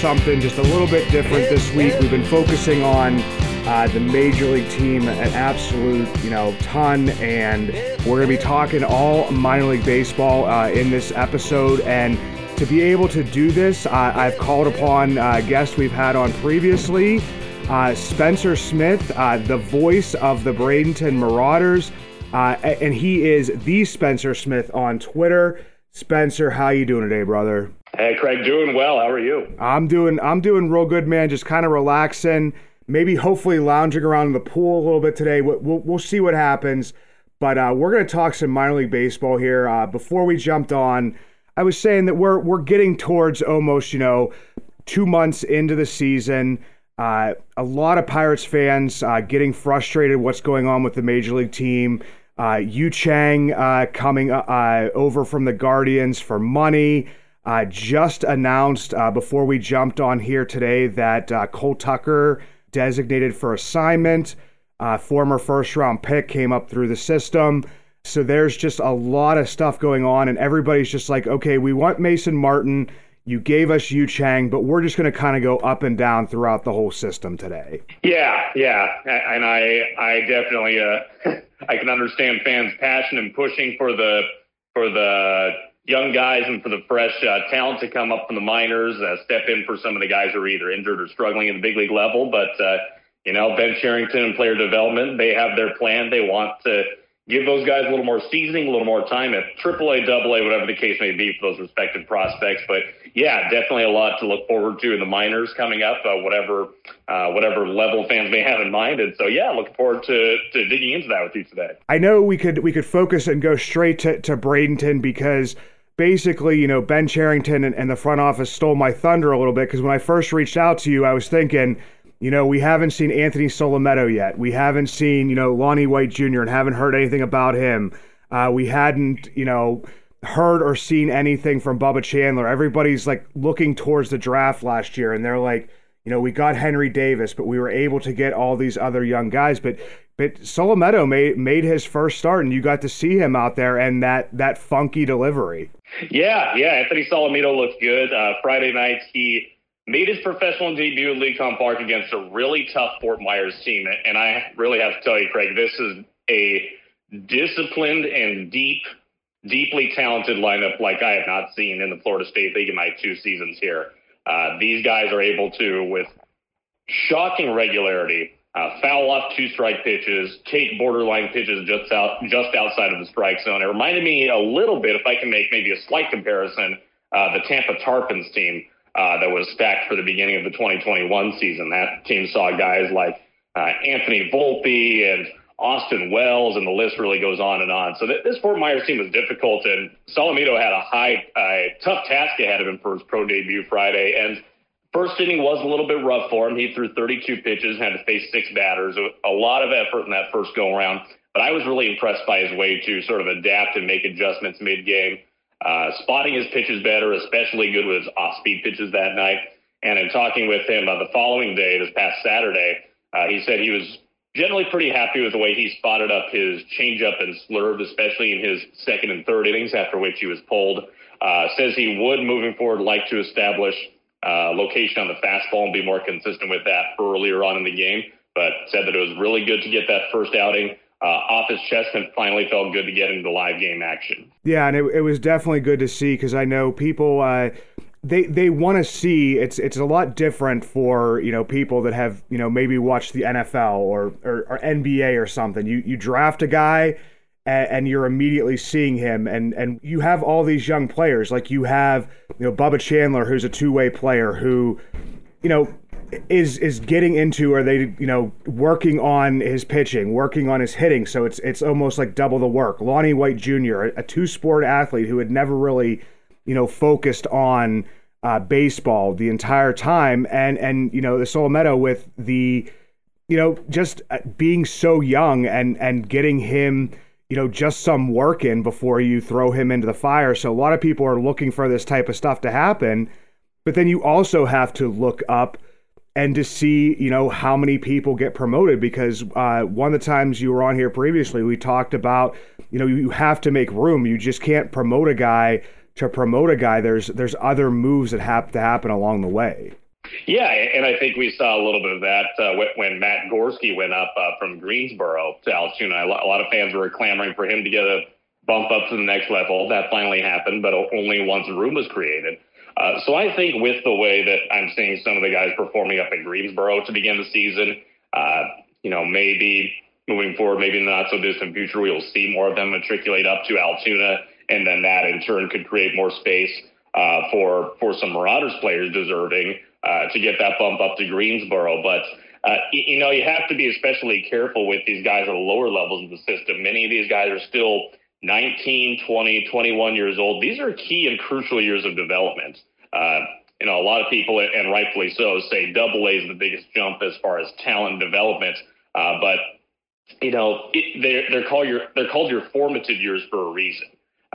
something just a little bit different this week. We've been focusing on uh, the major league team an absolute, you know, ton, and we're going to be talking all minor league baseball uh, in this episode. And to be able to do this, uh, I've called upon uh, guests we've had on previously. Uh, Spencer Smith, uh, the voice of the Bradenton Marauders, and he is the Spencer Smith on Twitter. Spencer, how you doing today, brother? Hey, Craig, doing well. How are you? I'm doing I'm doing real good, man. Just kind of relaxing, maybe hopefully lounging around in the pool a little bit today. We'll we'll, we'll see what happens. But uh, we're gonna talk some minor league baseball here. Uh, before we jumped on, I was saying that we're we're getting towards almost you know two months into the season. Uh, a lot of Pirates fans uh, getting frustrated what's going on with the major league team. Uh, Yu Chang uh, coming uh, over from the Guardians for money. Uh, just announced uh, before we jumped on here today that uh, Cole Tucker designated for assignment. Uh, former first round pick came up through the system. So there's just a lot of stuff going on, and everybody's just like, okay, we want Mason Martin. You gave us Yu Chang, but we're just going to kind of go up and down throughout the whole system today. Yeah, yeah, and I, I definitely, uh, I can understand fans' passion and pushing for the, for the young guys and for the fresh uh, talent to come up from the minors, uh, step in for some of the guys who are either injured or struggling at the big league level. But uh, you know, Ben Cherington and player development, they have their plan. They want to give those guys a little more seasoning, a little more time at AAA, AA, whatever the case may be for those respective prospects. But yeah, definitely a lot to look forward to in the minors coming up, uh, whatever uh, whatever level fans may have in mind. And so yeah, looking forward to, to digging into that with you today. I know we could we could focus and go straight to, to Bradenton because basically, you know, Ben Cherington and, and the front office stole my thunder a little bit because when I first reached out to you, I was thinking, you know, we haven't seen Anthony Solometo yet. We haven't seen, you know, Lonnie White Jr. and haven't heard anything about him. Uh, we hadn't, you know, heard or seen anything from Bubba Chandler. Everybody's like looking towards the draft last year and they're like, you know, we got Henry Davis, but we were able to get all these other young guys. But but Solometo made made his first start, and you got to see him out there and that that funky delivery. Yeah, yeah. Anthony Solometo looked good. Uh, Friday night, he made his professional debut at Lecom Park against a really tough Fort Myers team. And I really have to tell you, Craig, this is a disciplined and deep, deeply talented lineup like I have not seen in the Florida State League in my two seasons here. Uh, these guys are able to, with shocking regularity, uh, foul off two strike pitches, take borderline pitches just out just outside of the strike zone. It reminded me a little bit, if I can make maybe a slight comparison, uh, the Tampa Tarpons team uh, that was stacked for the beginning of the 2021 season. That team saw guys like uh, Anthony Volpe and Austin Wells, and the list really goes on and on. So th- this Fort Myers team was difficult, and Solometo had a high, uh, tough task ahead of him for his pro debut Friday, and First inning was a little bit rough for him. He threw 32 pitches, had to face six batters. A lot of effort in that first go around. But I was really impressed by his way to sort of adapt and make adjustments mid game. Uh, spotting his pitches better, especially good with his off speed pitches that night. And in talking with him uh, the following day, this past Saturday, uh, he said he was generally pretty happy with the way he spotted up his changeup and slurve, especially in his second and third innings, after which he was pulled. Uh, says he would, moving forward, like to establish uh, location on the fastball and be more consistent with that earlier on in the game. But said that it was really good to get that first outing uh, off his chest and finally felt good to get into live game action. Yeah, and it, it was definitely good to see because I know people uh, they they want to see it's it's a lot different for you know people that have you know maybe watched the NFL or, or or NBA or something. You you draft a guy and, and you're immediately seeing him. And and you have all these young players, like you have you know Bubba Chandler, who's a two way player who, you know, is is getting into are they you know working on his pitching, working on his hitting. So it's it's almost like double the work. Lonnie White Jr., a, a two sport athlete who had never really you know focused on uh, baseball the entire time, and and you know the Solometo with the you know just uh, being so young and and getting him you know just some work in before you throw him into the fire. So a lot of people are looking for this type of stuff to happen, but then you also have to look up and to see you know how many people get promoted because uh, one of the times you were on here previously we talked about you know you have to make room you just can't promote a guy to promote a guy there's there's other moves that have to happen along the way. Yeah and i think we saw a little bit of that uh, when matt gorski went up uh, from greensboro to altoona. A lot of fans were clamoring for him to get a bump up to the next level. That finally happened but only once room was created. Uh, so I think with the way that I'm seeing some of the guys performing up in Greensboro to begin the season, uh, you know, maybe moving forward, maybe in the not so distant future, we'll see more of them matriculate up to Altoona, and then that in turn could create more space uh, for for some Marauders players deserving uh, to get that bump up to Greensboro. But uh, you, know, you have to be especially careful with these guys at the lower levels of the system. Many of these guys are still 19, 20, 21 years old. These are key and crucial years of development. Uh, you know, a lot of people, and rightfully so, say double A is the biggest jump as far as talent development. Uh, but you know, it, they're they're called your they're called your formative years for a reason.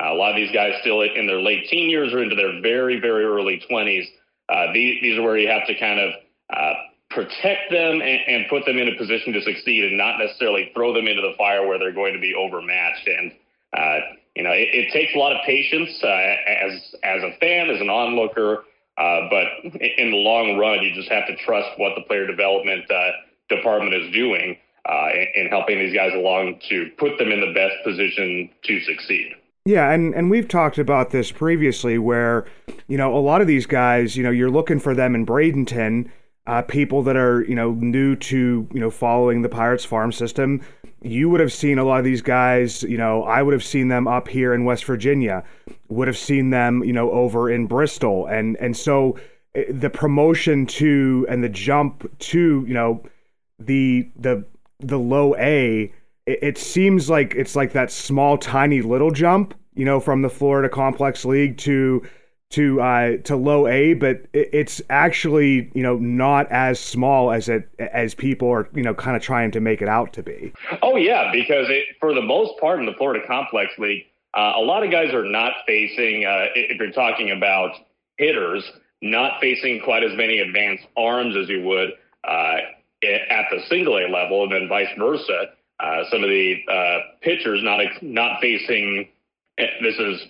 Uh, a lot of these guys still in their late teen years or into their very very early twenties. Uh, these these are where you have to kind of uh, protect them and, and, put them in a position to succeed, and not necessarily throw them into the fire where they're going to be overmatched. And uh, you know, it, it, takes a lot of patience uh, as as a fan, as an onlooker. Uh, but in the long run, you just have to trust what the player development department is doing in, in helping these guys along to put them in the best position to succeed. Yeah, and, and we've talked about this previously where, you know, a lot of these guys, you know, you're looking for them in Bradenton, uh, people that are, you know, new to, you know, following the Pirates farm system you would have seen a lot of these guys, you know, I would have seen them up here in West Virginia, would have seen them, you know, over in Bristol. And and so eh, the promotion to and the jump to, you know, the the the low A, it, it seems like it's like that small tiny little jump, you know, from the Florida Complex League to to uh, to low A, but it's actually you know not as small as it as people are you know kind of trying to make it out to be. Oh yeah, because it, for the most part in the Florida Complex League, uh, a lot of guys are not facing. Uh, if you're talking about hitters, not facing quite as many advanced arms as you would uh, at the single A level, and then vice versa. Uh, some of the uh, pitchers not not facing. Eh, this is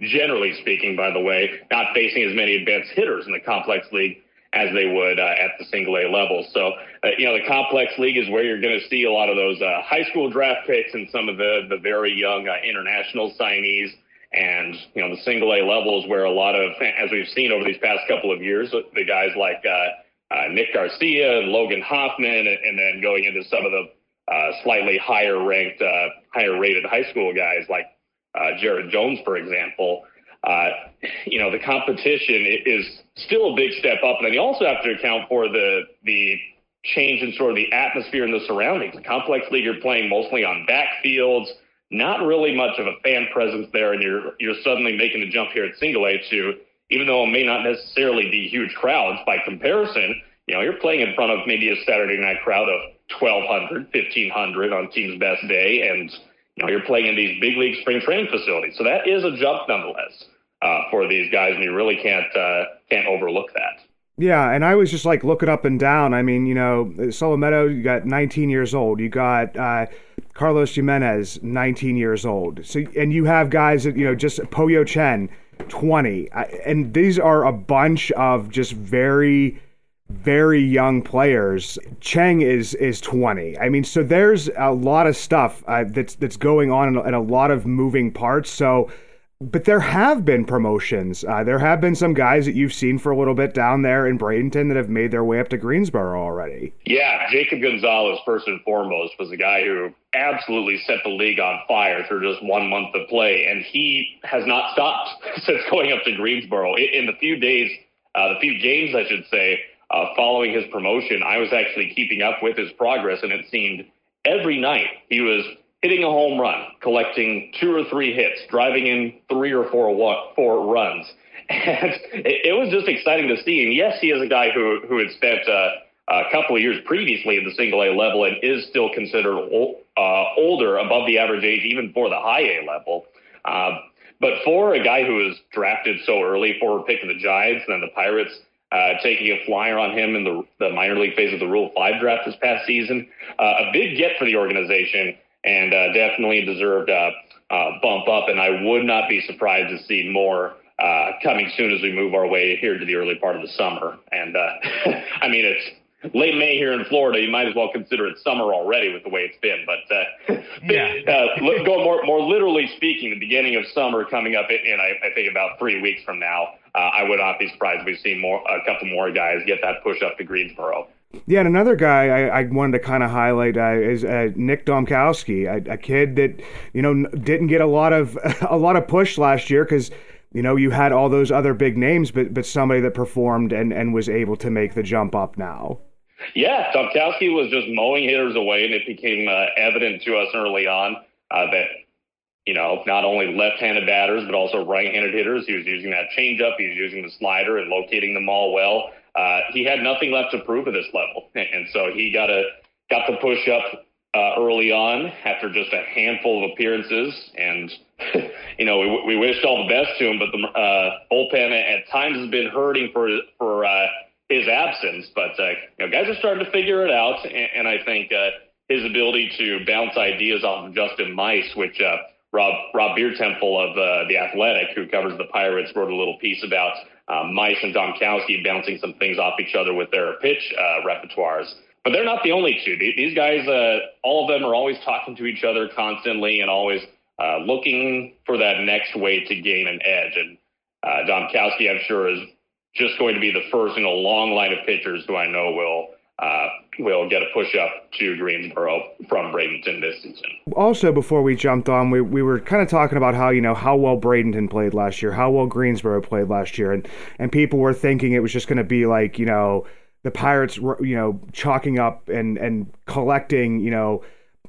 generally speaking, by the way, not facing as many advanced hitters in the complex league as they would uh, at the single A level. So, uh, you know, the complex league is where you're going to see a lot of those uh, high school draft picks and some of the, the very young uh, international signees. And, you know, the single A level is where a lot of, as we've seen over these past couple of years, the guys like uh, uh, Nick Garcia and Logan Hofmann, and, and, then going into some of the slightly higher ranked, higher rated high school guys like uh, Jared Jones, for example, uh, you know, the competition is still a big step up. And then you also have to account for the the change in sort of the atmosphere and the surroundings. The complex league, you're playing mostly on backfields, not really much of a fan presence there, and you're you're suddenly making the jump here at single A to, even though it may not necessarily be huge crowds by comparison, you know, you're playing in front of maybe a Saturday night crowd of 1,200, 1,500 on team's best day, and you know, you're playing in these big league spring training facilities. So that is a jump nonetheless uh, for these guys, and you really can't uh, can't overlook that. Yeah, and I was just like looking up and down. I mean, you know, Solometo, you got 19 years old. You got uh, Carlos Jimenez, 19 years old. So, and you have guys that you know, just Po-Yu Chen, 20, and these are a bunch of just very very young players. Cheng is is 20. I mean, so there's a lot of stuff uh, that's that's going on and, a lot of moving parts. So but there have been promotions. Uh, there have been some guys that you've seen for a little bit down there in Bradenton that have made their way up to Greensboro already. Yeah, Jacob Gonzalez, first and foremost, was a guy who absolutely set the league on fire through just one month of play, and he has not stopped since going up to Greensboro. In the few days, uh, the few games, I should say, uh, following his promotion, I was actually keeping up with his progress, and it seemed every night he was hitting a home run, collecting two or three hits, driving in three or four four runs. And it, it was just exciting to see. And yes, he is a guy who, who had spent uh, a couple of years previously at the single A level and is still considered uh, older, above the average age, even for the high A level. Uh, but for a guy who was drafted so early, forward pick of the Giants, and then the Pirates uh, taking a flyer on him in the, the minor league phase of the Rule 5 draft this past season, uh, a big get for the organization and uh, definitely deserved a bump up. And I would not be surprised to see more uh, coming soon as we move our way here to the early part of the summer. And uh, I mean, it's late May here in Florida. You might as well consider it summer already with the way it's been. But uh, yeah. uh, going more more literally speaking, the beginning of summer coming up in, I, I think about three weeks from now. Uh, I would not be surprised if we see more a couple more guys get that push up to Greensboro. Yeah, and another guy I, I wanted to kind of highlight uh, is uh, Nick Dombkowski, a, a, kid that you know didn't get a lot of a lot of push last year because you know you had all those other big names, but but somebody that performed and and was able to make the jump up now. Yeah, Dombkowski was just mowing hitters away, and it became uh, evident to us early on uh, that you know not only left-handed batters but also right-handed hitters. He was using that changeup, he was using the slider, and locating them all well uh, he had nothing left to prove at this level, and so he got a got the push up uh, early on after just a handful of appearances. And you know, we, we wished all the best to him, but the uh, bullpen at times has been hurting for for uh, his absence. But uh, you know, guys are starting to figure it out, and, and I think uh, his ability to bounce ideas off of Justin Meis, which uh, Rob Rob Biertempfel of uh, the Athletic, who covers the Pirates, wrote a little piece about um, Meis and Dombkowski bouncing some things off each other with their pitch uh, repertoires. But they're not the only two. These guys, uh, all of them are always talking to each other constantly and always uh, looking for that next way to gain an edge. And uh, Dombkowski, I'm sure, is just going to be the first in a long line of pitchers who I know will uh, will get a push up to Greensboro from Bradenton this season. Also, before we jumped on, we, we were kind of talking about how you know how well Bradenton played last year, how well Greensboro played last year, and and people were thinking it was just going to be like you know the Pirates, you know, chalking up and and collecting you know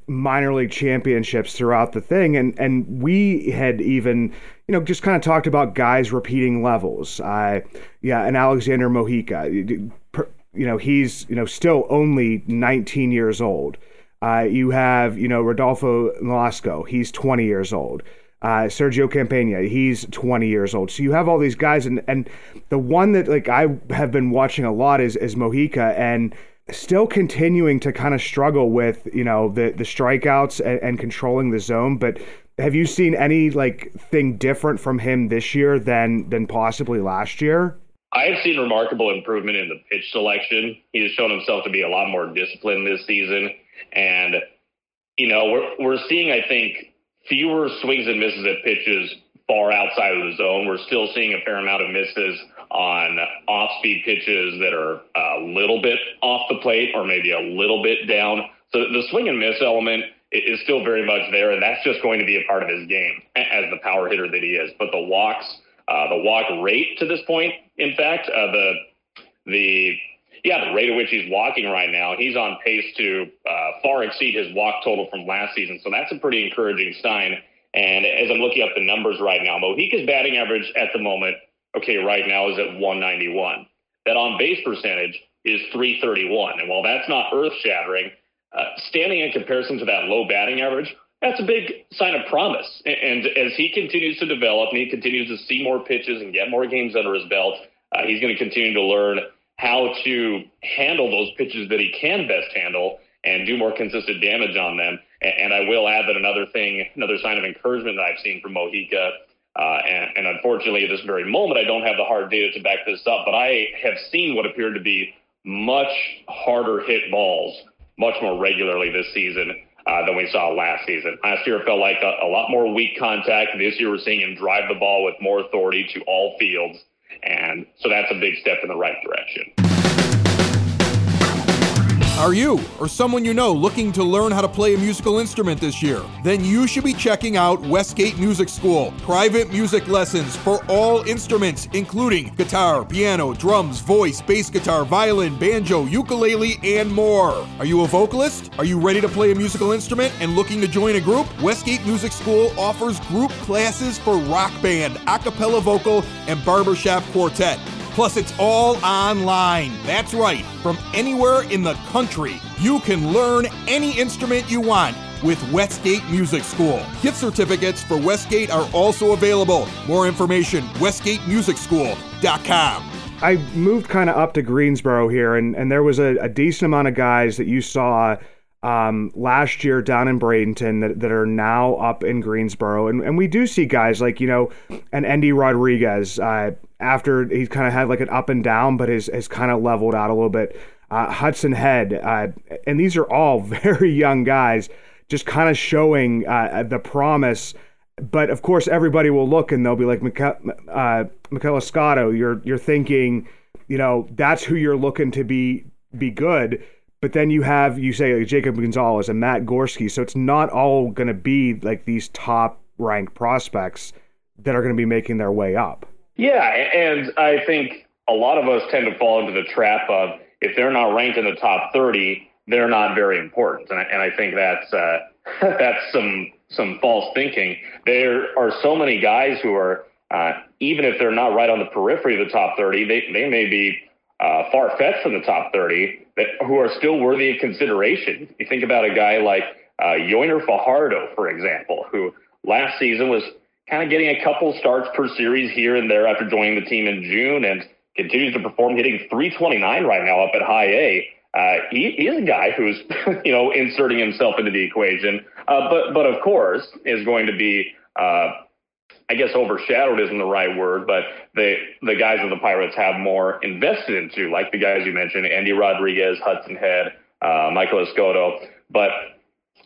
minor league championships throughout the thing and and we had even you know just kind of talked about guys repeating levels uh yeah and alexander mojica you know, he's, you know, still only 19 years old. Uh, you have, you know, Rodolfo Nolasco, he's 20 years old. Uh, Sergio Campana, he's 20 years old. So you have all these guys, and and the one that like I have been watching a lot is is Mojica, and still continuing to kind of struggle with you know the the strikeouts and, and controlling the zone. But have you seen any like thing different from him this year than than possibly last year? I've seen remarkable improvement in the pitch selection. He has shown himself to be a lot more disciplined this season. And, you know, we're, we're seeing, I think, fewer swings and misses at pitches far outside of the zone. We're still seeing a fair amount of misses on off speed pitches that are a little bit off the plate or maybe a little bit down. So the swing and miss element is still very much there, and that's just going to be a part of his game as the power hitter that he is. But the walks, uh, the walk rate to this point, in fact, uh, the the yeah, the rate at which he's walking right now, he's on pace to uh, far exceed his walk total from last season. So that's a pretty encouraging sign. And as I'm looking up the numbers right now, Mojica's batting average at the moment, okay, right now is at 191. That on base percentage is 331. And while that's not earth shattering, uh, standing in comparison to that low batting average, that's a big sign of promise. And as he continues to develop and he continues to see more pitches and get more games under his belt, uh, he's going to continue to learn how to handle those pitches that he can best handle and do more consistent damage on them. And, and I will add that another thing, another sign of encouragement that I've seen from Mojica, uh, and, and unfortunately at this very moment, I don't have the hard data to back this up, but I have seen what appeared to be much harder hit balls much more regularly this season uh, than we saw last season. Last year it felt like a, a lot more weak contact. This year we're seeing him drive the ball with more authority to all fields. And so that's a big step in the right direction. Are you or someone you know looking to learn how to play a musical instrument this year? Then you should be checking out Westgate Music School. Private music lessons for all instruments, including guitar, piano, drums, voice, bass guitar, violin, banjo, ukulele, and more. Are you a vocalist? Are you ready to play a musical instrument and looking to join a group? Westgate Music School offers group classes for rock band, a cappella vocal, and barbershop quartet. Plus, it's all online. That's right, from anywhere in the country. You can learn any instrument you want with Westgate Music School. Gift certificates for Westgate are also available. More information, westgatemusicschool.com. I moved kind of up to Greensboro here, and, and there was a, a decent amount of guys that you saw um, last year down in Bradenton that, that are now up in Greensboro. And, and we do see guys like, you know, an Endy Rodriguez uh, after he's kind of had like an up and down, but has, has kind of leveled out a little bit. Uh, Hudson Head, uh, and these are all very young guys, just kind of showing uh, the promise. But of course, everybody will look and they'll be like, Michael, uh, Michael you're you're thinking, you know, that's who you're looking to be be good but then you have you say like Jacob Gonzalez and Matt Gorski, so it's not all going to be like these top ranked prospects that are going to be making their way up. Yeah, and I think a lot of us tend to fall into the trap of if they're not ranked in the top 30, they're not very important, and I, and I think that's uh, that's some some false thinking. There are so many guys who are uh, even if they're not right on the periphery of the top 30, they they may be uh, far fetched from the top 30 that who are still worthy of consideration. You think about a guy like uh, Fajardo, for example, who last season was kind of getting a couple starts per series here and there after joining the team in June and continues to perform, hitting 329 right now up at high A. Uh, he, he is a guy who's, you know, inserting himself into the equation, uh, but but of course is going to be uh, I guess overshadowed isn't the right word, but the the guys of the Pirates have more invested into, like the guys you mentioned, Endy Rodriguez, Hudson Head, uh, Michael Escoto. But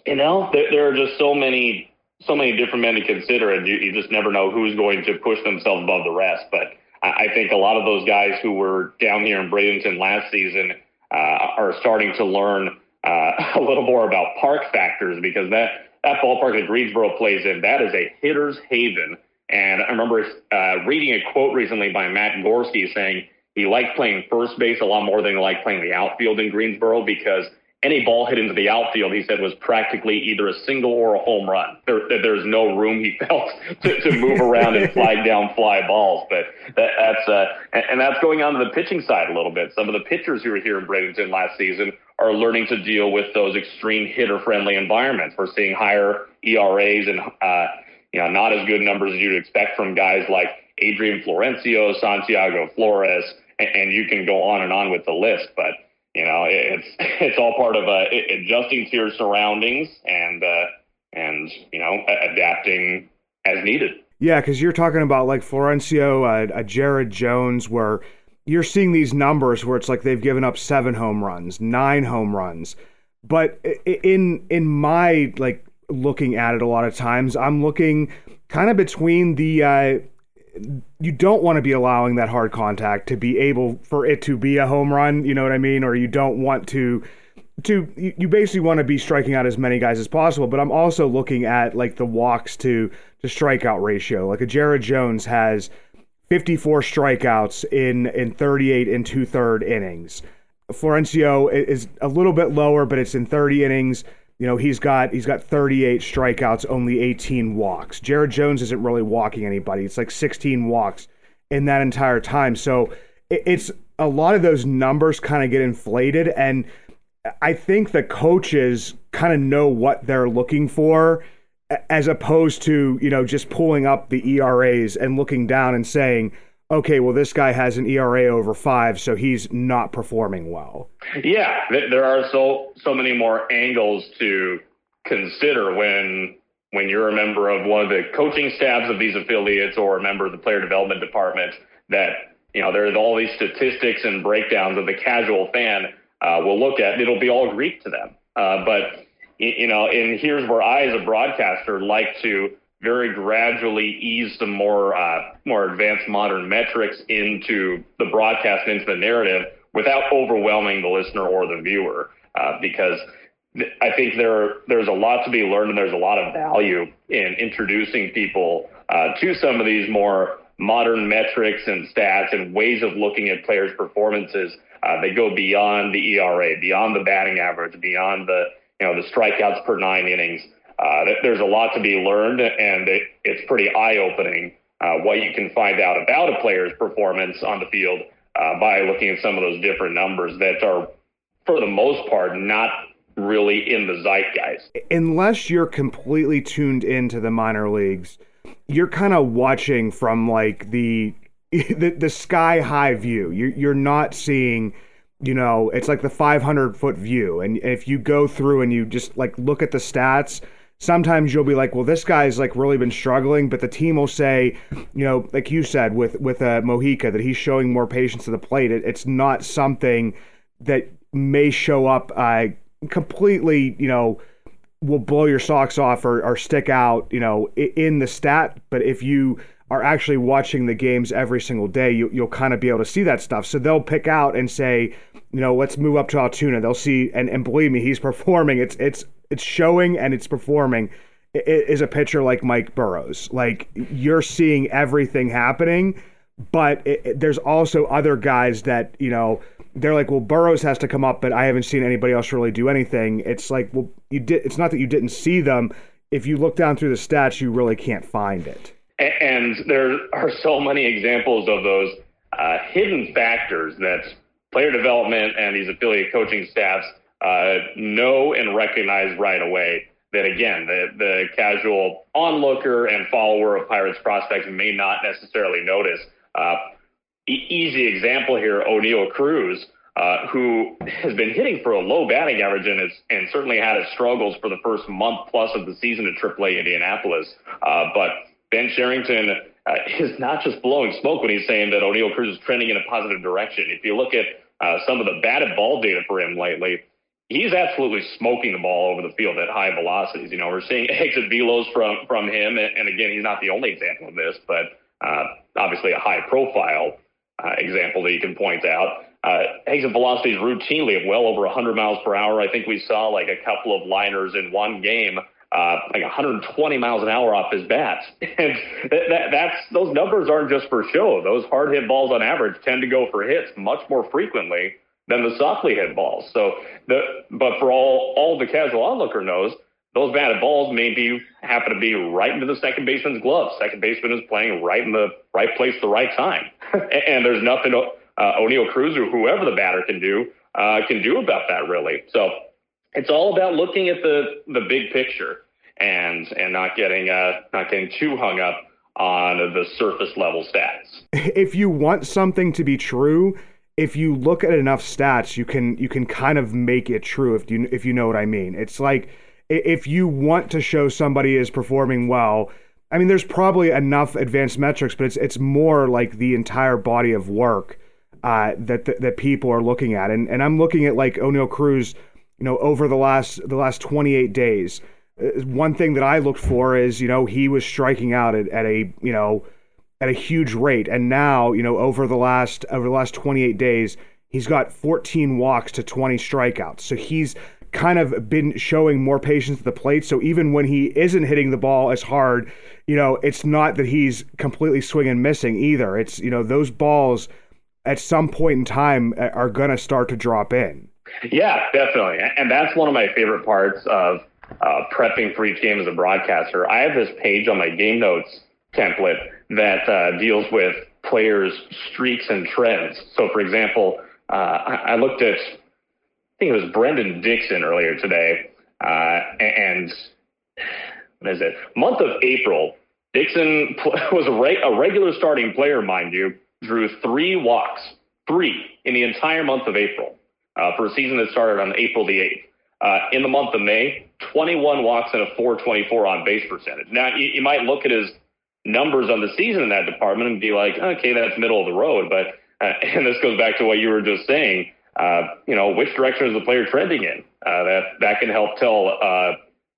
you know, there, there, are just so many so many different men to consider, and you, you just never know who's going to push themselves above the rest. But I, I think a lot of those guys who were down here in Bradenton last season uh, are starting to learn uh, a little more about park factors because that that ballpark that Greensboro plays in, that is a hitter's haven and I remember uh, reading a quote recently by Matt Gorski saying he liked playing first base a lot more than he liked playing the outfield in Greensboro because any ball hit into the outfield, he said, was practically either a single or a home run. There, there's no room he felt to, to move around and flag down fly balls. But that, that's uh, and, and that's going on to the pitching side a little bit. Some of the pitchers who were here in Bradenton last season are learning to deal with those extreme hitter-friendly environments. We're seeing higher ERAs and uh, you know, not as good numbers as you'd expect from guys like Adrian Florencio, Santiago Flores, and, and you can go on and on with the list. But you know, it's it's all part of uh, adjusting to your surroundings and uh, and you know adapting as needed. Yeah, because you're talking about like Florencio, uh, a Jared Jones, where you're seeing these numbers where it's like they've given up seven home runs, nine home runs. But in in my like looking at it a lot of times. I'm looking kind of between the uh, you don't want to be allowing that hard contact to be able for it to be a home run, you know what I mean? Or you don't want to to you basically want to be striking out as many guys as possible, but I'm also looking at like the walks to to strikeout ratio. Like a Jared Jones has 54 strikeouts in in 38 and two third innings. Florencio is a little bit lower, but it's in 30 innings. You know, he's got he's got 38 strikeouts, only 18 walks. Jared Jones isn't really walking anybody. It's like 16 walks in that entire time. So it's a lot of those numbers kind of get inflated and I think the coaches kind of know what they're looking for as opposed to, you know, just pulling up the ERAs and looking down and saying, okay, well, this guy has an ERA over five, so he's not performing well. Yeah, there are so so many more angles to consider when when you're a member of one of the coaching staffs of these affiliates or a member of the player development department. That you know there's all these statistics and breakdowns that the casual fan uh, will look at. It'll be all Greek to them, uh, but you know, and here's where I, as a broadcaster, like to very gradually ease the more uh, more advanced modern metrics into the broadcast into the narrative without overwhelming the listener or the viewer, uh, because I think there there's a lot to be learned and there's a lot of value in introducing people uh, to some of these more modern metrics and stats and ways of looking at players' performances. Uh, they go beyond the ERA, beyond the batting average, beyond the you know the strikeouts per nine innings. Uh, there's a lot to be learned, and it, it's pretty eye-opening uh, what you can find out about a player's performance on the field uh, by looking at some of those different numbers that are, for the most part, not really in the zeitgeist. Unless you're completely tuned into the minor leagues, you're kind of watching from like the the, the sky high view. You're you're not seeing you know it's like the 500 foot view and if you go through and you just like look at the stats sometimes you'll be like, well, this guy's like really been struggling, but the team will say, you know, like you said with with uh, Mojica, that he's showing more patience to the plate. It, it's not something that may show up uh, completely, you know, will blow your socks off or, or stick out, you know, in the stat. But if you are actually watching the games every single day, you, you'll kind of be able to see that stuff. So they'll pick out and say, you know, let's move up to Altoona. They'll see, and, and believe me, he's performing. It's it's it's showing and it's performing. Is a pitcher like Mike Burrows. Like you're seeing everything happening, but it, it, there's also other guys that you know they're like, well, Burrows has to come up, but I haven't seen anybody else really do anything. It's like, well, you did. It's not that you didn't see them. If you look down through the stats, you really can't find it. And there are so many examples of those uh, hidden factors that player development and these affiliate coaching staffs uh, know and recognize right away that again the the casual onlooker and follower of Pirates prospects may not necessarily notice. Uh, e- easy example here: Oneil Cruz, uh, who has been hitting for a low batting average and and certainly had his struggles for the first month plus of the season at AAA Indianapolis. Uh, but Ben Cherington uh, is not just blowing smoke when he's saying that Oneil Cruz is trending in a positive direction. If you look at uh, some of the batted ball data for him lately, he's absolutely smoking the ball over the field at high velocities. You know, we're seeing exit velos from from him, and, and again, he's not the only example of this, but uh, obviously a high profile uh, example that you can point out. Uh, exit velocities routinely of well over 100 miles per hour. I think we saw like a couple of liners in one game. Uh, like 120 miles an hour off his bat, and that, that, that's those numbers aren't just for show. Those hard hit balls on average tend to go for hits much more frequently than the softly hit balls. So the but for all all the casual onlooker knows, those batted balls may be happen to be right into the second baseman's glove. Second baseman is playing right in the right place at the right time, and there's nothing uh, Oneil Cruz or whoever the batter can do uh, can do about that really. So it's all about looking at the the big picture and and not getting uh, not getting too hung up on the surface level stats. If you want something to be true, if you look at enough stats, you can you can kind of make it true if you if you know what I mean. It's like if you want to show somebody is performing well, I mean, there's probably enough advanced metrics, but it's it's more like the entire body of work uh, that, that, that people are looking at, and and I'm looking at like Oneil Cruz, you know, over the last the last 28 days. Uh, one thing that I looked for is you know he was striking out at, at a you know at a huge rate. And now, you know, over the last over the last 28 days, he's got 14 walks to 20 strikeouts. So he's kind of been showing more patience at the plate. So even when he isn't hitting the ball as hard, you know, it's not that he's completely swinging missing either. It's, you know, those balls at some point in time are going to start to drop in. Yeah, definitely. And that's one of my favorite parts of uh, prepping for each game as a broadcaster. I have this page on my game notes template that uh, deals with players' streaks and trends. So, for example, uh, I, looked at, I think it was Brenden Dixon earlier today, uh, and what is it? Month of April, Dixon was a regular starting player, mind you, drew three walks, three in the entire month of April uh, for a season that started on April the 8th. Uh, in the month of May, 21 walks and a 424 on base percentage. Now, you, you might look at his numbers on the season in that department and be like, okay, that's middle of the road. But uh, and this goes back to what you were just saying. uh, you know, which direction is the player trending in? Uh, that that can help tell uh,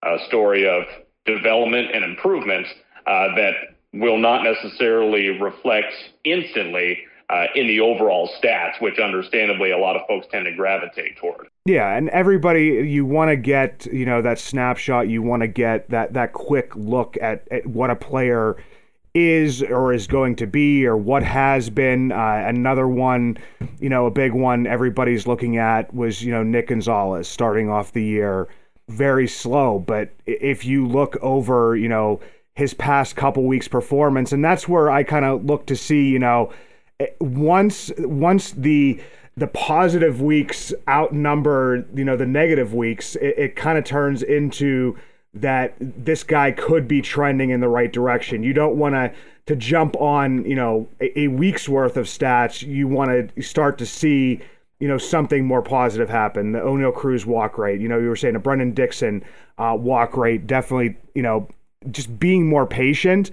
a story of development and improvement that will not necessarily reflect instantly uh, in the overall stats, which understandably a lot of folks tend to gravitate toward. Yeah, and everybody, you want to get, you know, that snapshot. You want to get that that quick look at, at what a player is or is going to be or what has been. Uh, another one, you know, a big one everybody's looking at was, you know, Nick Gonzalez starting off the year very slow. But if you look over, you know, his past couple weeks' performance, and that's where I kind of look to see, you know, once once the the positive weeks outnumber, you know, the negative weeks, it, it kind of turns into that this guy could be trending in the right direction. You don't want to to jump on, you know, a, a week's worth of stats. You want to start to see, you know, something more positive happen. The Oneil Cruz walk rate, you know, you were saying a Brenden Dixon uh, walk rate, definitely, you know, just being more patient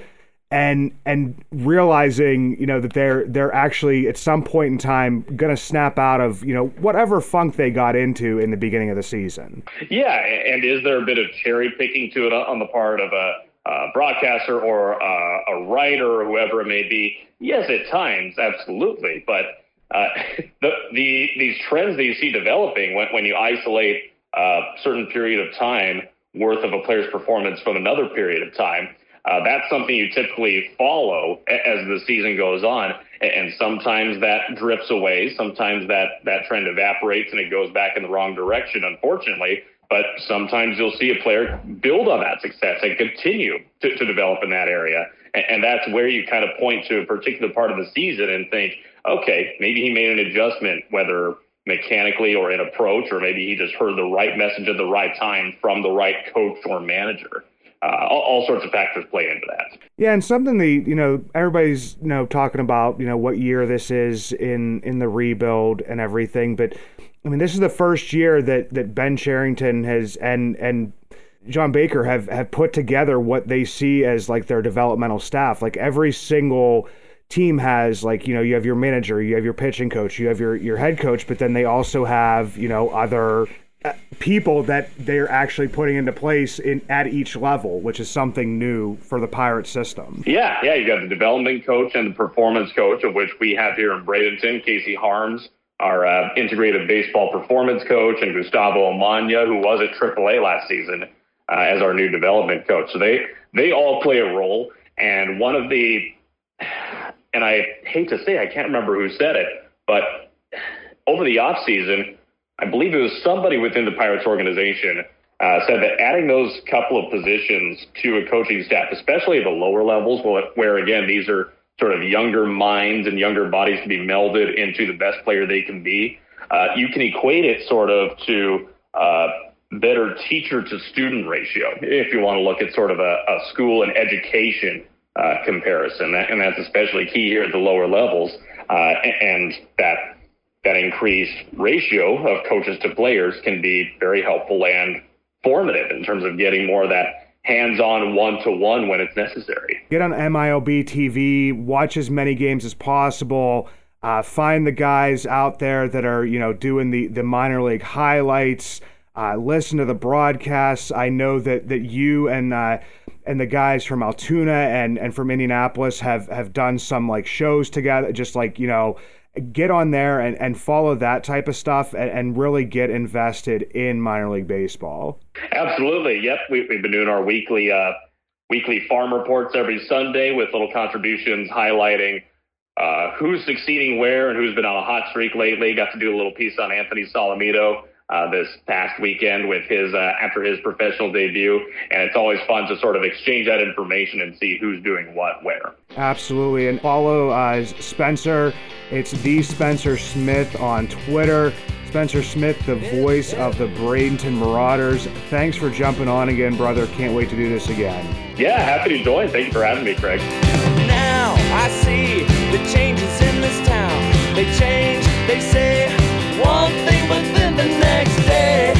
and and realizing you know that they're they're actually at some point in time going to snap out of you know whatever funk they got into in the beginning of the season. Yeah, and is there a bit of cherry picking to it on the part of a, a broadcaster or a, a, writer or whoever it may be? Yes, at times, absolutely. But uh, the, the these trends that you see developing when when you isolate a certain period of time worth of a player's performance from another period of time uh, that's something you typically follow as the season goes on, and sometimes that drifts away. Sometimes that that trend evaporates and it goes back in the wrong direction. Unfortunately, but sometimes you'll see a player build on that success and continue to, to develop in that area, and, and that's where you kind of point to a particular part of the season and think, okay, maybe he made an adjustment, whether mechanically or in approach, or maybe he just heard the right message at the right time from the right coach or manager uh, all, all, sorts of factors play into that. Yeah, and something that you know everybody's you know talking about you know what year this is in in the rebuild and everything, but I mean this is the first year that that Ben Cherington has and and John Baker have have put together what they see as like their developmental staff. Like every single team has like you know you have your manager, you have your pitching coach, you have your your head coach, but then they also have you know other people that they're actually putting into place in at each level, which is something new for the Pirate system. Yeah, yeah, you got the development coach and the performance coach, of which we have here in Bradenton, Casey Harms, our uh, integrated baseball performance coach, and Gustavo Amanya, who was at AAA last season, uh, as our new development coach. So they they all play a role, and one of the, and I hate to say, I can't remember who said it, but over the off season I believe it was somebody within the Pirates organization uh, said that adding those couple of positions to a coaching staff, especially at the lower levels, where again these are sort of younger minds and younger bodies to be melded into the best player they can be, uh, you can equate it sort of to uh, better teacher to student ratio if you want to look at sort of a, a school and education uh, comparison, and that's especially key here at the lower levels, uh, and that that increased ratio of coaches to players can be very helpful and formative in terms of getting more of that hands-on one-to-one when it's necessary. Get on MILB TV, watch as many games as possible. Uh, find the guys out there that are, you know, doing the the minor league highlights. Uh, listen to the broadcasts. I know that that you and uh, and the guys from Altoona and and from Indianapolis have have done some like shows together, just like you know get on there and, and follow that type of stuff and, and really get invested in minor league baseball. Absolutely. Yep. We, have been doing our weekly, uh, weekly farm reports every Sunday with little contributions highlighting uh, who's succeeding where and who's been on a hot streak lately. Got to do a little piece on Anthony Solometo uh, this past weekend with his uh, after his professional debut, and it's always fun to sort of exchange that information and see who's doing what where. Absolutely, and follow uh, Spencer. It's the Spencer Smith on Twitter. Spencer Smith, the voice of the Bradenton Marauders. Thanks for jumping on again, brother. Can't wait to do this again. Yeah, happy to join. Thank you for having me, Craig. Now I see the changes in this town. They change, they say the next day.